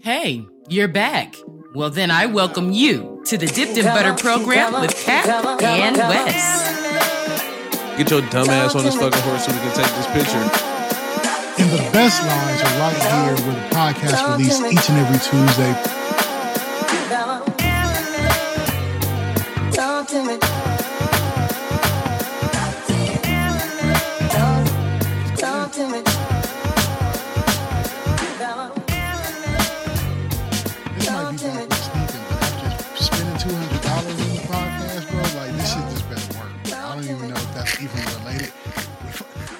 Hey, you're back. Well, then I welcome you to the Dipped in Butter program with Cap and Wes. Get your dumb ass on this fucking horse so we can take this picture. And the best lines are right here where the podcast released each and every Tuesday.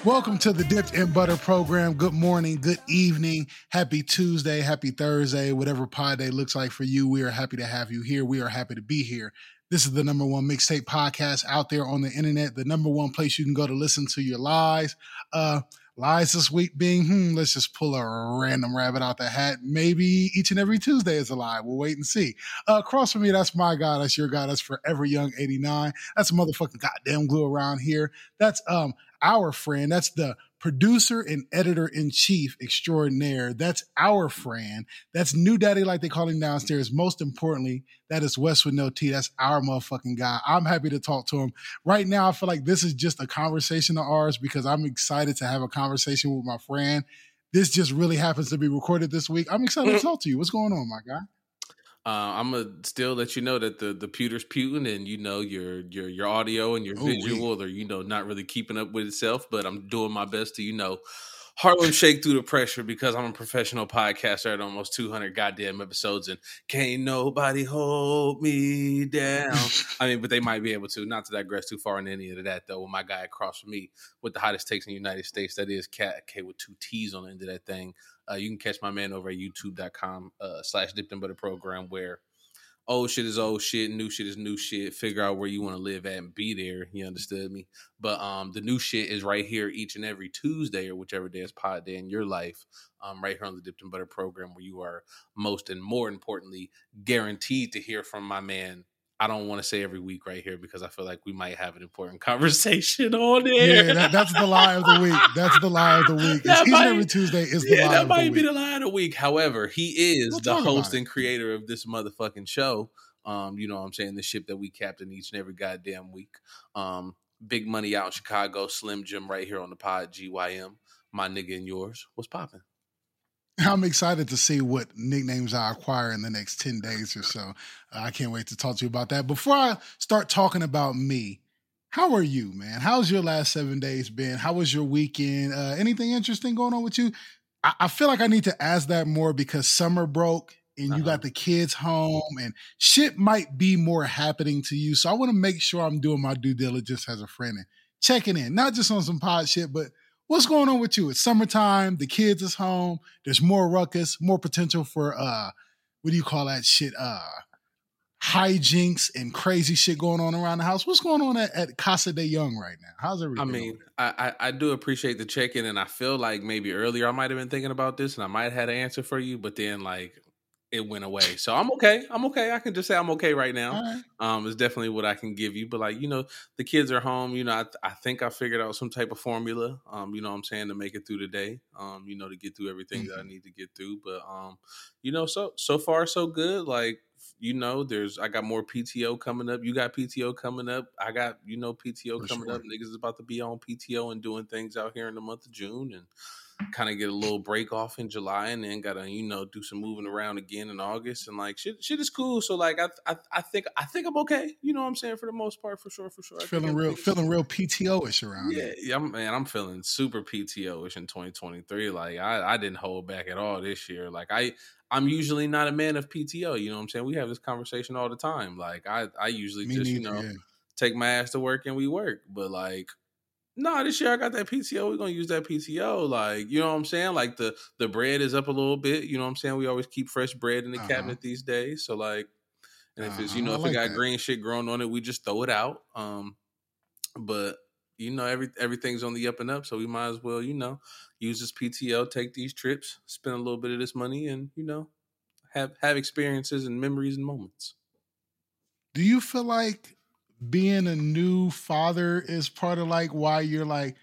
Welcome to the Dipped in Butter program. Good morning, good evening, happy Tuesday, happy Thursday, whatever pod day looks like for you. We are happy to have you here. We are happy to be here. This is the number one mixtape podcast out there on the internet, the number one place you can go to listen to your lies. Uh, lies this week being, hmm, let's just pull a random rabbit out the hat. Maybe each and every Tuesday is a lie. We'll wait and see. Uh, across from me, that's my guy. That's your guy. That's Forever Young 89. That's a motherfucking goddamn glue around here. That's um our friend. That's the producer and editor in chief extraordinaire. That's our friend. That's New Daddy, like they call him downstairs. Most importantly, that is Wes with no T. That's our motherfucking guy. I'm happy to talk to him. Right now, I feel like this is just a conversation of ours because I'm excited to have a conversation with my friend. This just really happens to be recorded this week. I'm excited to mm. talk to you. What's going on, my guy? Uh, I'm gonna still let you know that the the pewter's pewing, and you know your your your audio and your Ooh-wee. visual are you know not really keeping up with itself. But I'm doing my best to you know Harlem shake through the pressure because I'm a professional podcaster at almost 200 goddamn episodes, and can't nobody hold me down. I mean, but they might be able to. Not to digress too far in any of that though. With my guy across from me with the hottest takes in the United States, that is Cat K with two T's on the end of that thing. Uh, you can catch my man over at youtube.com uh, slash dipped in butter program where old shit is old shit, new shit is new shit. Figure out where you want to live at and be there. You understood me? But um, the new shit is right here each and every Tuesday or whichever day is pod day in your life. Um, right here on the Dipped in Butter program where you are most and more importantly guaranteed to hear from my man. I don't want to say every week right here because I feel like we might have an important conversation on there. Yeah, that, that's the lie of the week. That's the lie of the week. It's each might- every Tuesday is the yeah, lie that of the might be week. the lie of the week. However, he is We'll the host and creator of this motherfucking show. Um, you know what I'm saying? The ship that we captain each and every goddamn week. Um, big money out in Chicago, Slim Jim right here on the pod, GYM. My nigga and yours. What's popping? I'm excited to see what nicknames I acquire in the next 10 days or so. Uh, I can't wait to talk to you about that. Before I start talking about me, how are you, man? How's your last seven days been? How was your weekend? Uh, anything interesting going on with you? I, I feel like I need to ask that more because summer broke and you Uh-huh. got the kids home and shit might be more happening to you. So I want to make sure I'm doing my due diligence as a friend and checking in, not just on some pod shit, but what's going on with you? It's summertime, the kids is home, there's more ruckus, more potential for uh what do you call that shit? Uh hijinks and crazy shit going on around the house. What's going on at, at Casa de Young right now? How's I mean, I, I, I do appreciate the check in, and I feel like maybe earlier I might have been thinking about this and I might have had an answer for you, but then like it went away. So I'm okay. I'm okay. I can just say I'm okay right now. Right. um is definitely what I can give you. But like you know, the kids are home. You know, I, I think I figured out some type of formula. Um, you know, what I'm saying to make it through the day. Um, you know, to get through everything that I need to get through. But um, you know, so so far so good. Like you know, there's I got more PTO coming up. You got PTO coming up. I got you know PTO For coming sure. up. Niggas is about to be on PTO and doing things out here in the month of June and kind of get a little break off in July and then gotta you know do some moving around again in August and like shit shit is cool. So like I I, I think I think I'm okay. You know what I'm saying for the most part for sure for sure. I Feeling real feeling real PTO-ish around yeah, here. yeah, man, I'm feeling super PTO-ish in 2023. Like I, I didn't hold back at all this year. Like I, I'm usually not a man of PTO. You know what I'm saying? We have this conversation all the time. Like I, I usually Me just you know yeah. take my ass to work and we work. But like, nah, this year I got that PTO. We're gonna use that PTO. Like, you know what I'm saying? Like the the bread is up a little bit. You know what I'm saying? We always keep fresh bread in the Uh-huh. cabinet these days. So like, and if it's you Uh-huh, know I if like it got that. green shit growing on it, we just throw it out. Um, but you know every everything's on the up and up, so we might as well you know use this PTO, take these trips, spend a little bit of this money, and you know have have experiences and memories and moments. Do you feel like being a new father is part of like why you're like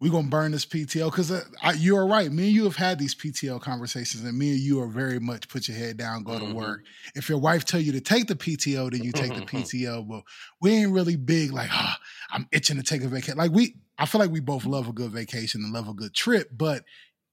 we're gonna burn this PTO because uh, you are right. Me and you have had these PTO conversations, and me and you are very much put your head down, go Mhm. to work. If your wife tell you to take the PTO, then you take the PTO. But we ain't really big like, ah, I'm itching to take a vacation. Like we, I feel like we both love a good vacation and love a good trip, but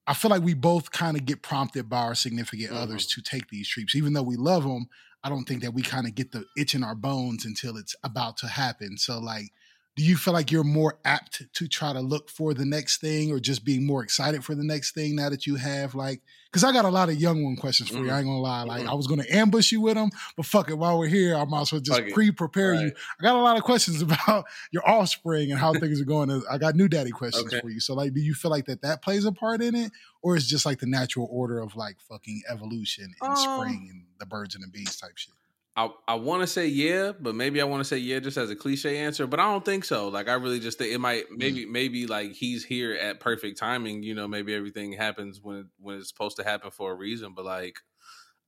I feel like we both kind of get prompted by our significant Mhm. others to take these trips, even though we love them. I don't think that we kind of get the itch in our bones until it's about to happen. So like do you feel like you're more apt to try to look for the next thing or just being more excited for the next thing now that you have like because i got a lot of young one questions for you i ain't gonna lie like Mhm. i was gonna ambush you with them but fuck it while we're here i might as well just Fuck pre-prepare you. I got a lot of questions about your offspring and how things are going i got new daddy questions Okay. for you so like do you feel like that that plays a part in it or is just like the natural order of like fucking evolution and Um, spring and the birds and the bees type shit I, I want to say yeah, but maybe I want to say yeah just as a cliche answer, but I don't think so. Like I really just think it might maybe maybe like he's here at perfect timing. You know, maybe everything happens when when it's supposed to happen for a reason. But like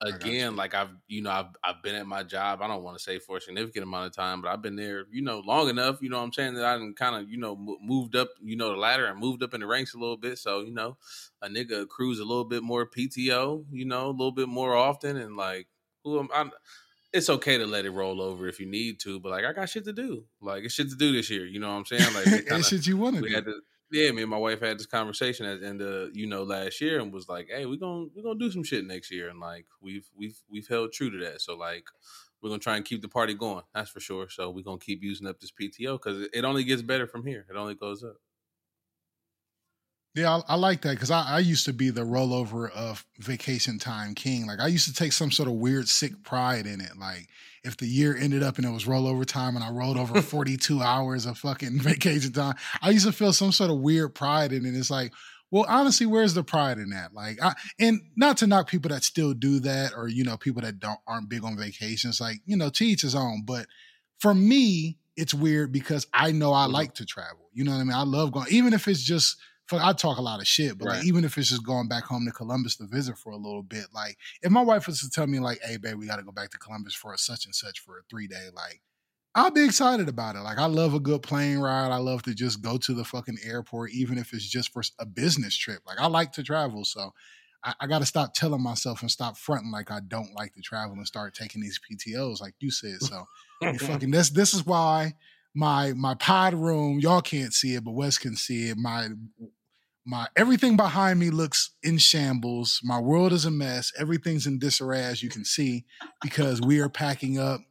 again, like I've you know I've I've been at my job. I don't want to say for a significant amount of time, but I've been there you know long enough. You know what I'm saying that I kind of you know moved up you know the ladder and moved up in the ranks a little bit. So you know a nigga accrues a little bit more PTO. You know a little bit more often and like who am I? It's okay to let it roll over if you need to, but like I got shit to do. Like it's shit to do this year. You know what I'm saying? Like and kinda- shit you want to do yeah, me and my wife had this conversation at the end of, you know, last year and was like, Hey, we're gonna we're gonna do some shit next year and like we've we've we've held true to that. So like we're gonna try and keep the party going, that's for sure. So we're gonna keep using up this PTO because it only gets better from here. It only goes up. Yeah, I, I like that because I, I used to be the rollover of vacation time king. Like I used to take some sort of weird sick pride in it. Like if the year ended up and it was rollover time and I rolled over 42 hours of fucking vacation time, I used to feel some sort of weird pride in it. It's like, well, honestly, where's the pride in that? Like, I, and not to knock people that still do that or, you know, people that don't aren't big on vacations, like, you know, to each his own. But for me, it's weird because I know I Mhm. like to travel. You know what I mean? I love going, even if it's just I talk a lot of shit, but like even if it's just going back home to Columbus to visit for a little bit, like if my wife was to tell me like, "Hey, babe, we got to go back to Columbus for a such and such for a three day," like I'll be excited about it. Like I love a good plane ride. I love to just go to the fucking airport, even if it's just for a business trip. Like I like to travel, so I, I got to stop telling myself and stop fronting like I don't like to travel and start taking these PTOS, like you said. So fucking this this is why my my pod room y'all can't see it but wes can see it my my everything behind me looks in shambles. My world is a mess. Everything's in disarray as you can see because we are packing up.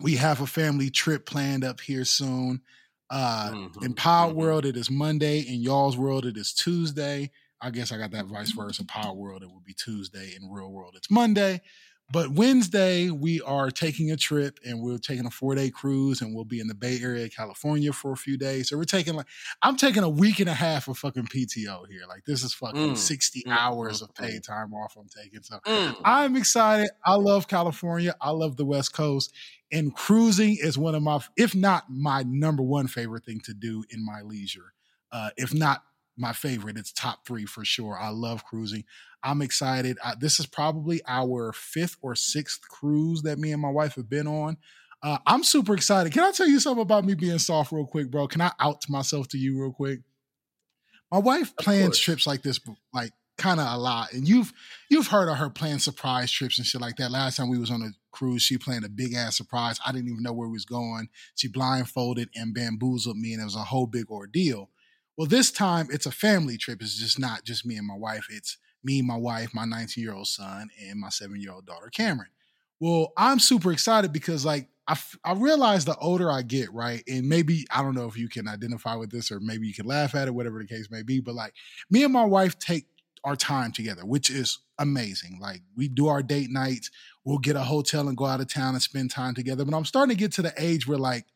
We have a family trip planned up here soon. Uh in Mhm, pod mhm. world it is monday. In y'all's world it is tuesday. I guess i got that vice versa. In pod world it would be tuesday. In real world it's monday but Wednesday, we are taking a trip and we're taking a four day cruise and we'll be in the Bay Area, California for a few days. So we're taking like, I'm taking a week and a half of fucking PTO here. Like, this is fucking Mm, 60 mm, hours mm, of paid time off I'm taking. So Mm. I'm excited. I love California. I love the West Coast. And cruising is one of my, if not my number one favorite thing to do in my leisure. Uh, if not my favorite, it's top three for sure. I love cruising. I'm excited. Uh, this is probably our fifth or sixth cruise that me and my wife have been on. Uh, I'm super excited. Can I tell you something about me being soft, real quick, bro? Can I out myself to you, real quick? My wife plans trips like this, like kind of a lot, and you've you've heard of her plan surprise trips and shit like that. Last time we was on a cruise, she planned a big ass surprise. I didn't even know where we was going. She blindfolded and bamboozled me, and it was a whole big ordeal. Well, this time it's a family trip. It's just not just me and my wife. It's me, my wife, my 19 year old son, and my seven year old daughter, Cameron. Well, I'm super excited because like I, f- I realize the older I get, right? And maybe I don't know if you can identify with this or maybe you can laugh at it, whatever the case may be. But like me and my wife take our time together, which is amazing. Like we do our date nights, we'll get a hotel and go out of town and spend time together. But I'm starting to get to the age where like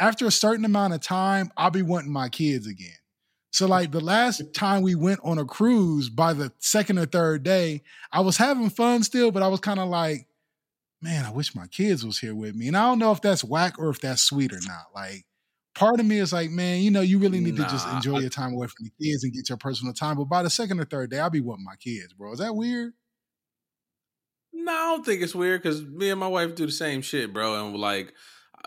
after a certain amount of time, I'll be wanting my kids again. So like the last time we went on a cruise, by the second or third day, I was having fun still, but I was kind of like, man, I wish my kids was here with me. And I don't know if that's whack or if that's sweet or not. Like part of me is like, man, you know, you really need to just enjoy your time away from the kids and get your personal time. But by the second or third day, I'll be wanting my kids, bro. Is that weird? No, I don't think it's weird because me and my wife do the same shit, bro. And like,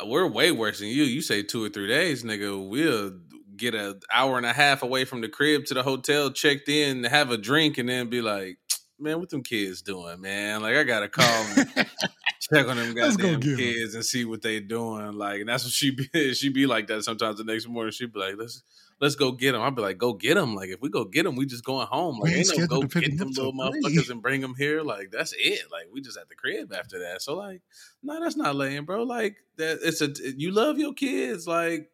we're way worse than you. You say two or three days, nigga. We'll get an hour and a half away from the crib to the hotel, checked in, have a drink, and then be like, "Man, what them kids doing, man? Like, I gotta call and check on them go goddamn 'em. kids and see what they doing." Like, and that's what she be. She be like that sometimes. The next morning, she be like, "Let's." Let's go get them. I'd be like, go get them. Like, if we go get them, we just going home. Like, ain't ain't no go get them little motherfuckers and bring them here. Like, that's it. Like, we just at the crib after that. So, like, no, that's not laying, bro. Like, that it's a you love your kids. Like,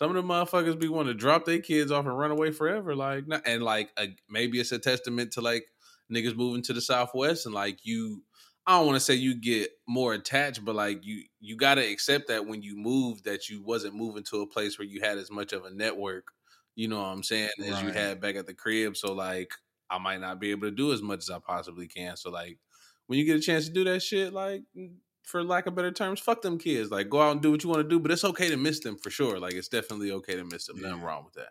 some of the motherfuckers be want to drop their kids off and run away forever. Like, and like a, maybe it's a testament to like niggas moving to the Southwest and like you. I don't want to say you get more attached, but like you you got to accept that when you moved, that you wasn't moving to a place where you had as much of a network. You know what I'm saying? As you had back at the crib. So like, I might not be able to do as much as I possibly can. So like, when you get a chance to do that shit, like for lack of better terms, fuck them kids. Like go out and do what you want to do, but it's okay to miss them for sure. Like it's definitely okay to miss them. Nothing wrong with that.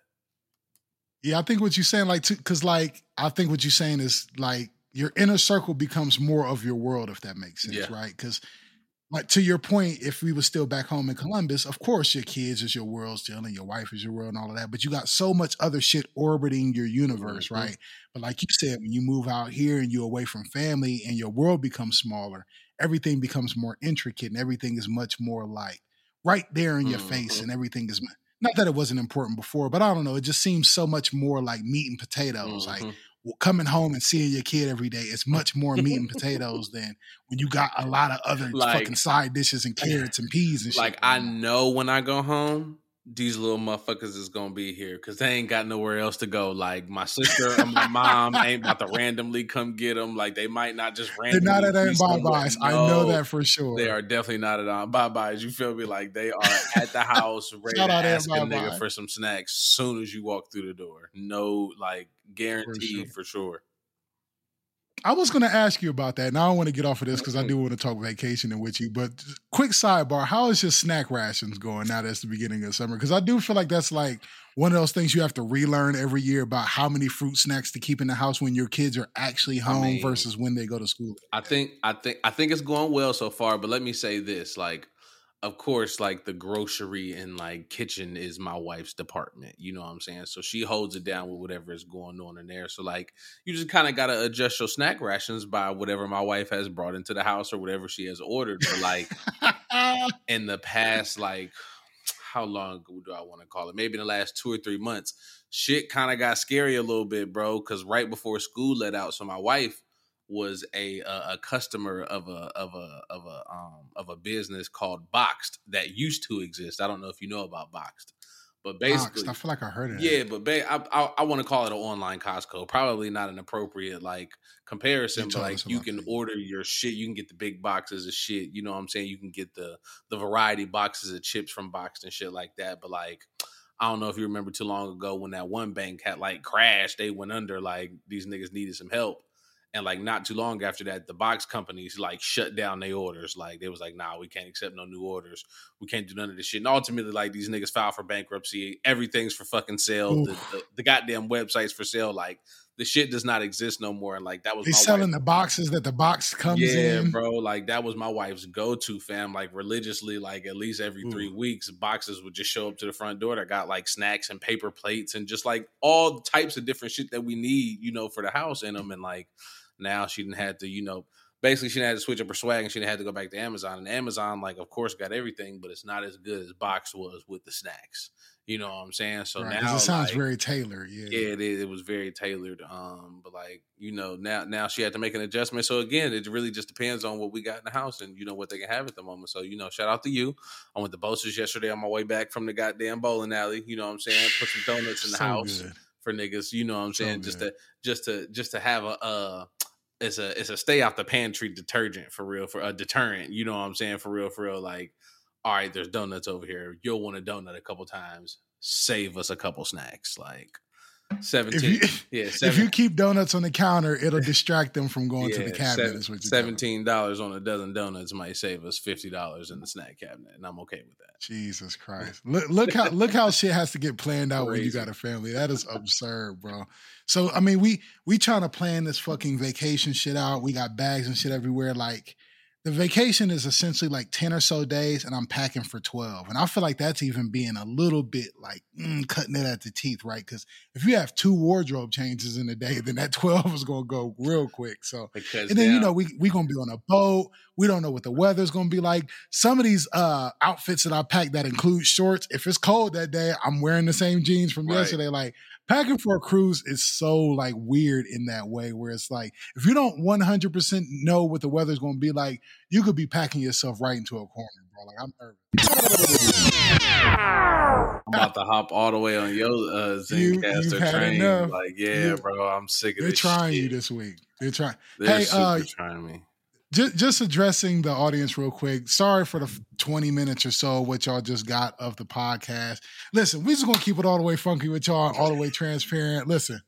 Yeah, I think what you're saying, like, because like I think what you're saying is like your inner circle becomes more of your world, if that makes sense, Yeah. right? Because like to your point, if we were still back home in Columbus, of course your kids is your world still, and your wife is your world, and all of that. But you got so much other shit orbiting your universe, Mhm. right? But like you said, when you move out here and you're away from family, and your world becomes smaller, everything becomes more intricate, and everything is much more like right there in your face, Mhm. and everything is not that it wasn't important before, but I don't know. It just seems so much more like meat and potatoes. Like Mhm. well, coming home and seeing your kid every day is much more meat and potatoes than when you got a lot of other Like- fucking side dishes and carrots and peas and shit. like I know when I go home, these little motherfuckers is gonna be here because they ain't got nowhere else to go. Like my sister and my mom ain't about to randomly come get them. Like they might not just randomly. They're not at Aunt Bye-byes. I know that for sure. They are definitely not at on bye byes. You feel me? Like they are at the house ready Shout to Aunt ask a nigga for some snacks soon as you walk through the door. No, like guaranteed sure. for sure. I was going to ask you about that, and I don't want to get off of this because I Mm-hmm. do want to talk vacationing with you. But quick sidebar: How is your snack rations going now? That's the beginning of summer because I do feel like that's like one of those things you have to relearn every year about how many fruit snacks to keep in the house when your kids are actually home mean- versus when they go to school. I think I think I think it's going well so far, but let me say this, like of course, like the grocery and like kitchen is my wife's department. You know what I'm saying? So she holds it down with whatever is going on in there. So like you just kind of gotta adjust your snack rations by whatever my wife has brought into the house or whatever she has ordered. But like in the past, like how long do I want to call it? Maybe in the last two or three months, shit kind of got scary a little bit, bro. Because right before school let out, so my wife was a a, a customer of a of a of a um of a business called Boxed that used to exist. I don't know if you know about Boxed, but basically, Boxed. I feel like I heard it. yeah, but ba- I I, I want to call it an online Costco. Probably not an appropriate like comparison, but like you can order your shit. You can get the big boxes of shit. You know what I'm saying? You can get the the variety boxes of chips from Boxed and shit like that. But like. I don't know if you remember too long ago when that one bank had like crashed, they went under, like these niggas needed some help. And like not too long after that, the box companies like shut down their orders. Like they was like, nah, we can't accept no new orders. We can't do none of this shit. And ultimately, like these niggas filed for bankruptcy. Everything's for fucking sale. The, the, the goddamn websites for sale. Like the shit does not exist no more. And like that was They my selling wife- the boxes that the box comes yeah, in. bro. Like that was my wife's go-to fam. Like religiously, like at least every Ooh. three weeks, boxes would just show up to the front door that got like snacks and paper plates and just like all types of different shit that we need, you know, for the house in them. And like now she didn't have to, you know, basically she didn't to switch up her swag and she didn't to go back to Amazon. And Amazon, like, of course, got everything, but it's not as good as Box was with the snacks. You know what I'm saying? So Right, now it sounds like, very tailored. Yeah. yeah, it is. It was very tailored. Um, but like you know, now now she had to make an adjustment. So again, it really just depends on what we got in the house and you know what they can have at the moment. So you know, shout out to you. I went to Bosa's yesterday on my way back from the goddamn bowling alley. You know what I'm saying? Put some donuts in the So house good. for niggas. You know what I'm So saying? just to just to just to have a uh it's a it's a stay out the pantry detergent for real for a deterrent. You know what I'm saying? For real, for real. Like, all right, there's donuts over here. You'll want a donut a couple times. Save us a couple snacks. Like If seventeen. you, yeah, if you keep donuts on the counter, it'll distract them from going to the cabinet. seven- is what you're telling me. Seventeen dollars on a dozen donuts might save us fifty dollars in the snack cabinet, and I'm okay with that. Jesus Christ! Look, look how look how shit has to get planned out when you got a family. That is absurd, bro. So I mean, we we trying to plan this fucking vacation shit out. We got bags and shit everywhere. Like the vacation is essentially like 10 or so days and I'm packing for 12. And I feel like that's even being a little bit like mm, cutting it at the teeth, right? Because if you have two wardrobe changes in a day, then that 12 is going to go real quick. So, Because and then, you know, we we going to be on a boat. We don't know what the weather's going to be like. Some of these uh outfits that I pack that include shorts, if it's cold that day, I'm wearing the same jeans from Right. yesterday. Like, packing for a cruise is so like weird in that way where it's like if you don't 100% know what the weather's going to be like you could be packing yourself right into a corner bro like i'm nervous I'm about to hop all the way on your uh, You- Zencastr had train. enough. Like, yeah, You- bro, I'm sick of this. they're this. trying you this week they're trying They're Hey, super uh, trying me. Just, just addressing the audience real quick. Sorry for the 20 minutes or so what y'all just got of the podcast. Listen, we just gonna keep it all the way funky with y'all, all the way transparent. Listen,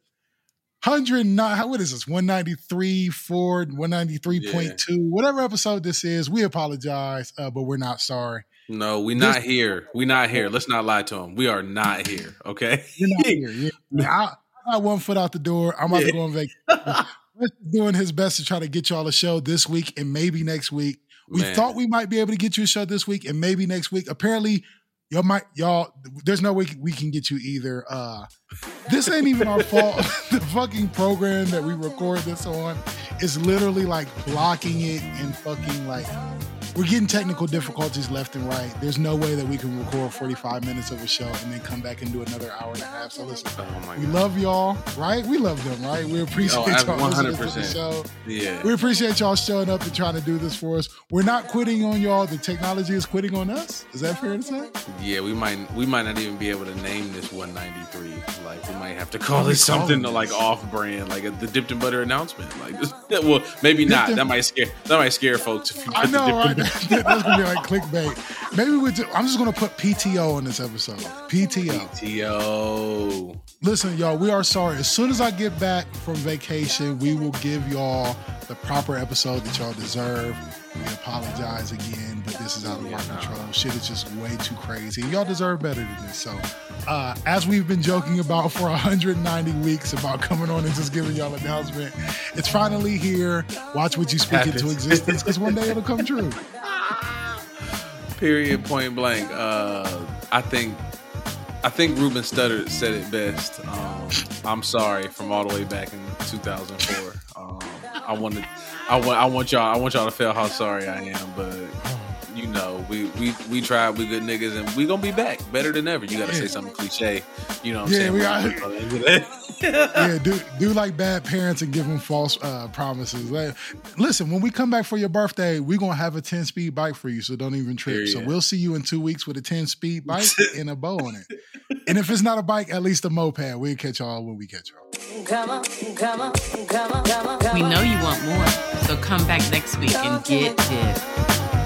hundred nine. What is this? 193, Ford, 193.2, whatever episode this is, we apologize, uh, but we're not sorry. No, we This- not here. We not here. Let's not lie to them. We are not here. Okay. You're not here. Yeah. I, I got one foot out the door. I'm about Yeah. to go on vacation. Doing his best to try to get y'all a show this week and maybe next week. We Man. thought we might be able to get you a show this week and maybe next week. Apparently, y'all might y'all. There's no way we can get you either. Uh, this ain't even our fault. the fucking program that we record this on is literally like blocking it and fucking like. We're getting technical difficulties left and right. There's no way that we can record 45 minutes of a show and then come back and do another hour and a half. So listen, Oh we god. love y'all, right? We love them, right? We appreciate Oh, y'all listening to the show. Yeah. We appreciate y'all showing up and trying to do this for us. We're not quitting on y'all. The technology is quitting on us. Is that fair to say? Yeah, we might we might not even be able to name this 193. Like we might have to call it something to like off brand, like a, the dipped in butter announcement. Like well, maybe not. and- That might scare that might scare folks if you I put the know, Dipped right? That's gonna be like clickbait. Maybe we. Just, I'm just gonna put PTO on this episode. PTO. PTO. Listen, y'all, we are sorry. As soon as I get back from vacation, we will give y'all the proper episode that y'all deserve. We apologize again, but this is out of our control. Shit is just way too crazy. Y'all deserve better than this. So, uh, as we've been joking about for 190 weeks about coming on and just giving y'all an announcement, it's finally here. Watch what you speak into existence because one day it'll come true. Period. Point blank. Uh, I think. I think Ruben Studdard said it best. Um, I'm sorry from all the way back in 2004. Um, I wanted, I want, I want y'all, I want y'all to feel how sorry I am. But we we we tried. We good niggas, and we gonna be back better than ever. You got to say something cliche. You know what I'm Yeah, saying? we got. yeah, do do like bad parents and give them false uh, promises. Like, listen, when we come back for your birthday, we're gonna have a 10 speed bike for you, so don't even trip. So we'll see you in two weeks with a 10 speed bike and a bow on it. And if it's not a bike, at least a moped. We'll catch y'all when we catch y'all. Come on, come on, come on, come on, come We know you want more, so come back next week and get dipped.